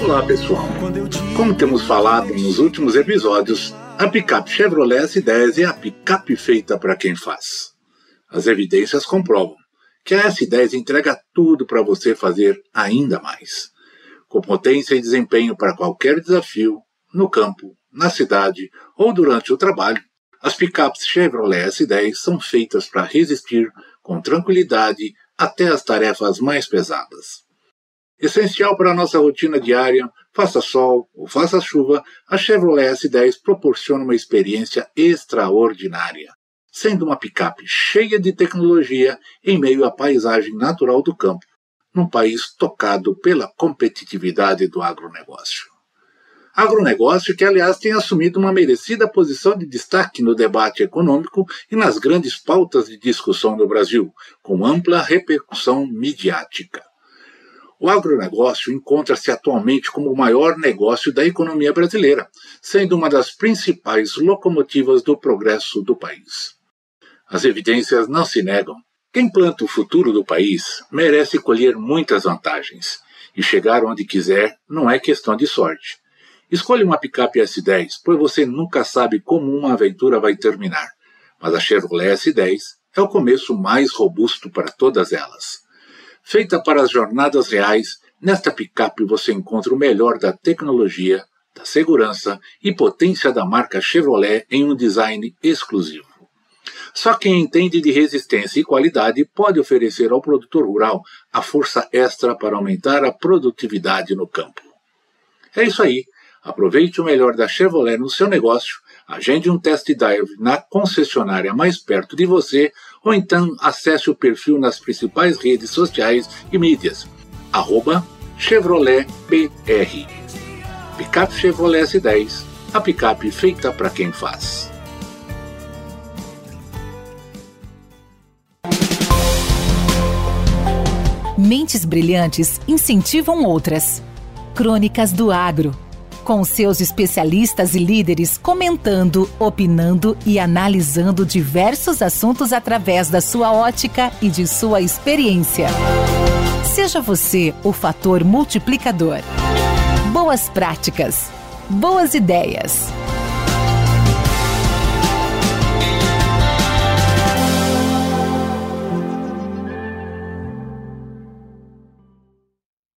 Olá pessoal, como temos falado nos últimos episódios, a picape Chevrolet S10 é a picape feita para quem faz. As evidências comprovam que a S10 entrega tudo para você fazer ainda mais, com potência e desempenho para qualquer desafio, no campo, na cidade ou durante o trabalho. As picapes Chevrolet S10 são feitas para resistir com tranquilidade até as tarefas mais pesadas. Essencial para a nossa rotina diária, faça sol ou faça chuva, a Chevrolet S10 proporciona uma experiência extraordinária, sendo uma picape cheia de tecnologia em meio à paisagem natural do campo, num país tocado pela competitividade do agronegócio. Agronegócio que, aliás, tem assumido uma merecida posição de destaque no debate econômico e nas grandes pautas de discussão no Brasil, com ampla repercussão midiática. O agronegócio encontra-se atualmente como o maior negócio da economia brasileira, sendo uma das principais locomotivas do progresso do país. As evidências não se negam. Quem planta o futuro do país merece colher muitas vantagens, e chegar onde quiser não é questão de sorte. Escolha uma picape S10, pois você nunca sabe como uma aventura vai terminar. Mas a Chevrolet S10 é o começo mais robusto para todas elas. Feita para as jornadas reais, nesta picape você encontra o melhor da tecnologia, da segurança e potência da marca Chevrolet em um design exclusivo. Só quem entende de resistência e qualidade pode oferecer ao produtor rural a força extra para aumentar a produtividade no campo. É isso aí. Aproveite o melhor da Chevrolet no seu negócio, agende um test drive na concessionária mais perto de você ou então acesse o perfil nas principais redes sociais e mídias. Arroba Chevrolet BR. Picape Chevrolet S10, a picape feita para quem faz. Mentes brilhantes incentivam outras. Crônicas do Agro com seus especialistas e líderes comentando, opinando e analisando diversos assuntos através da sua ótica e de sua experiência. Seja você o fator multiplicador. Boas práticas, boas ideias.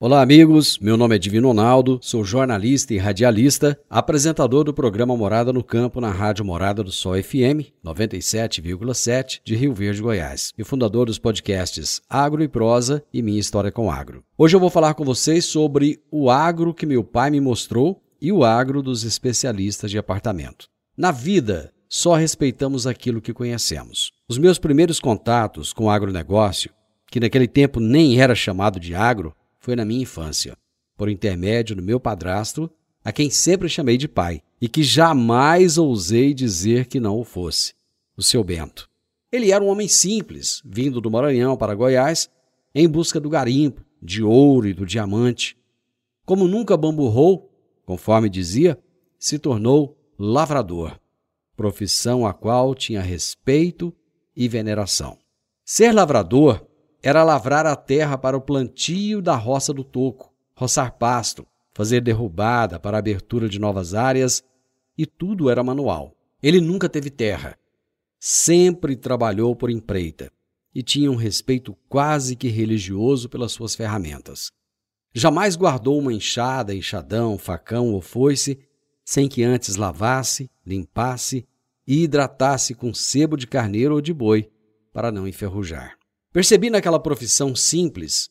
Olá, amigos. Meu nome é Divino Ronaldo, sou jornalista e radialista, apresentador do programa Morada no Campo na Rádio Morada do Sol FM 97,7 de Rio Verde, Goiás, e fundador dos podcasts Agro e Prosa e Minha História com Agro. Hoje eu vou falar com vocês sobre o agro que meu pai me mostrou e o agro dos especialistas de apartamento. Na vida, só respeitamos aquilo que conhecemos. Os meus primeiros contatos com o agronegócio, que naquele tempo nem era chamado de agro, foi na minha infância, por intermédio do meu padrasto, a quem sempre chamei de pai, e que jamais ousei dizer que não o fosse, o seu Bento. Ele era um homem simples, vindo do Maranhão para Goiás, em busca do garimpo, de ouro e do diamante. Como nunca bamburrou, conforme dizia, se tornou lavrador, profissão a qual tinha respeito e veneração. Ser lavrador era lavrar a terra para o plantio da roça do toco, roçar pasto, fazer derrubada para abertura de novas áreas, e tudo era manual. Ele nunca teve terra. Sempre trabalhou por empreita e tinha um respeito quase que religioso pelas suas ferramentas. Jamais guardou uma enxada, enxadão, facão ou foice sem que antes lavasse, limpasse e hidratasse com sebo de carneiro ou de boi para não enferrujar. Percebi naquela profissão simples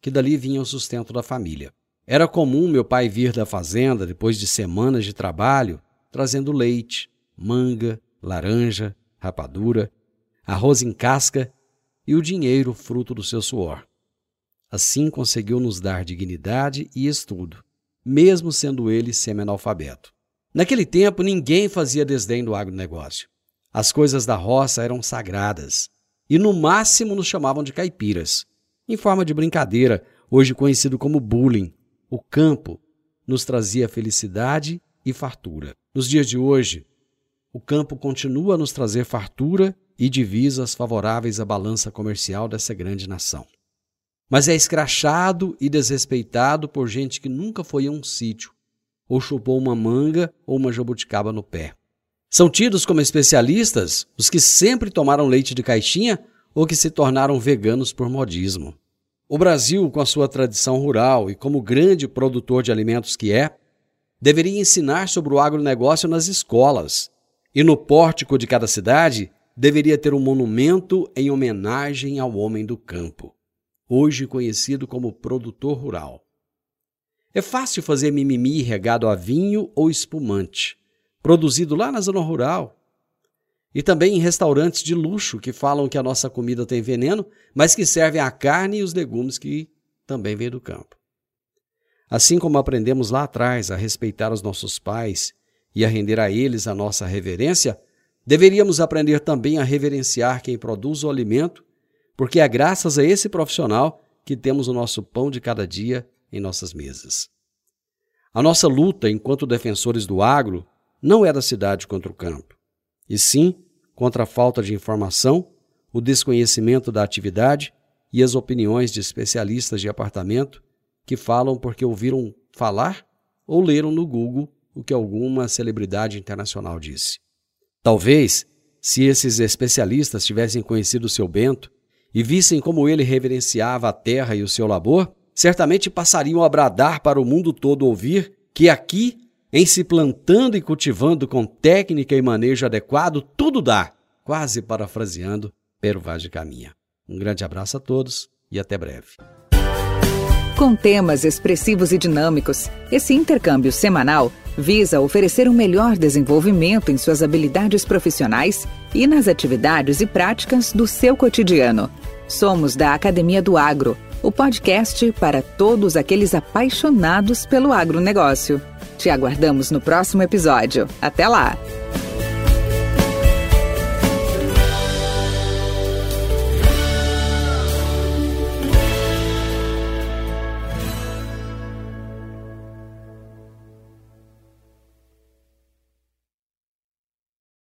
que dali vinha o sustento da família. Era comum meu pai vir da fazenda depois de semanas de trabalho trazendo leite, manga, laranja, rapadura, arroz em casca e o dinheiro fruto do seu suor. Assim conseguiu nos dar dignidade e estudo, mesmo sendo ele semi-analfabeto. Naquele tempo, ninguém fazia desdém do agronegócio. As coisas da roça eram sagradas e no máximo nos chamavam de caipiras. Em forma de brincadeira, hoje conhecido como bullying, o campo nos trazia felicidade e fartura. Nos dias de hoje, o campo continua a nos trazer fartura e divisas favoráveis à balança comercial dessa grande nação. mas é escrachado e desrespeitado por gente que nunca foi a um sítio, ou chupou uma manga ou uma jabuticaba no pé. São tidos como especialistas os que sempre tomaram leite de caixinha ou que se tornaram veganos por modismo. O Brasil, com a sua tradição rural e como grande produtor de alimentos que é, deveria ensinar sobre o agronegócio nas escolas. E no pórtico de cada cidade deveria ter um monumento em homenagem ao homem do campo, hoje conhecido como produtor rural. É fácil fazer mimimi regado a vinho ou espumante, produzido lá na zona rural. E também em restaurantes de luxo que falam que a nossa comida tem veneno, mas que servem a carne e os legumes que também vêm do campo. Assim como aprendemos lá atrás a respeitar os nossos pais e a render a eles a nossa reverência, deveríamos aprender também a reverenciar quem produz o alimento, porque é graças a esse profissional que temos o nosso pão de cada dia em nossas mesas. A nossa luta enquanto defensores do agro não é da cidade contra o campo, e sim contra a falta de informação, o desconhecimento da atividade e as opiniões de especialistas de apartamento que falam porque ouviram falar ou leram no Google o que alguma celebridade internacional disse. Talvez, se esses especialistas tivessem conhecido o seu Bento e vissem como ele reverenciava a terra e o seu labor, certamente passariam a bradar para o mundo todo ouvir que aqui, em se plantando e cultivando com técnica e manejo adequado, tudo dá, quase parafraseando Pero Vaz de Caminha. Um grande abraço a todos e até breve. Com temas expressivos e dinâmicos, esse intercâmbio semanal visa oferecer um melhor desenvolvimento em suas habilidades profissionais e nas atividades e práticas do seu cotidiano. Somos da Academia do Agro, o podcast para todos aqueles apaixonados pelo agronegócio. Te aguardamos no próximo episódio. Até lá!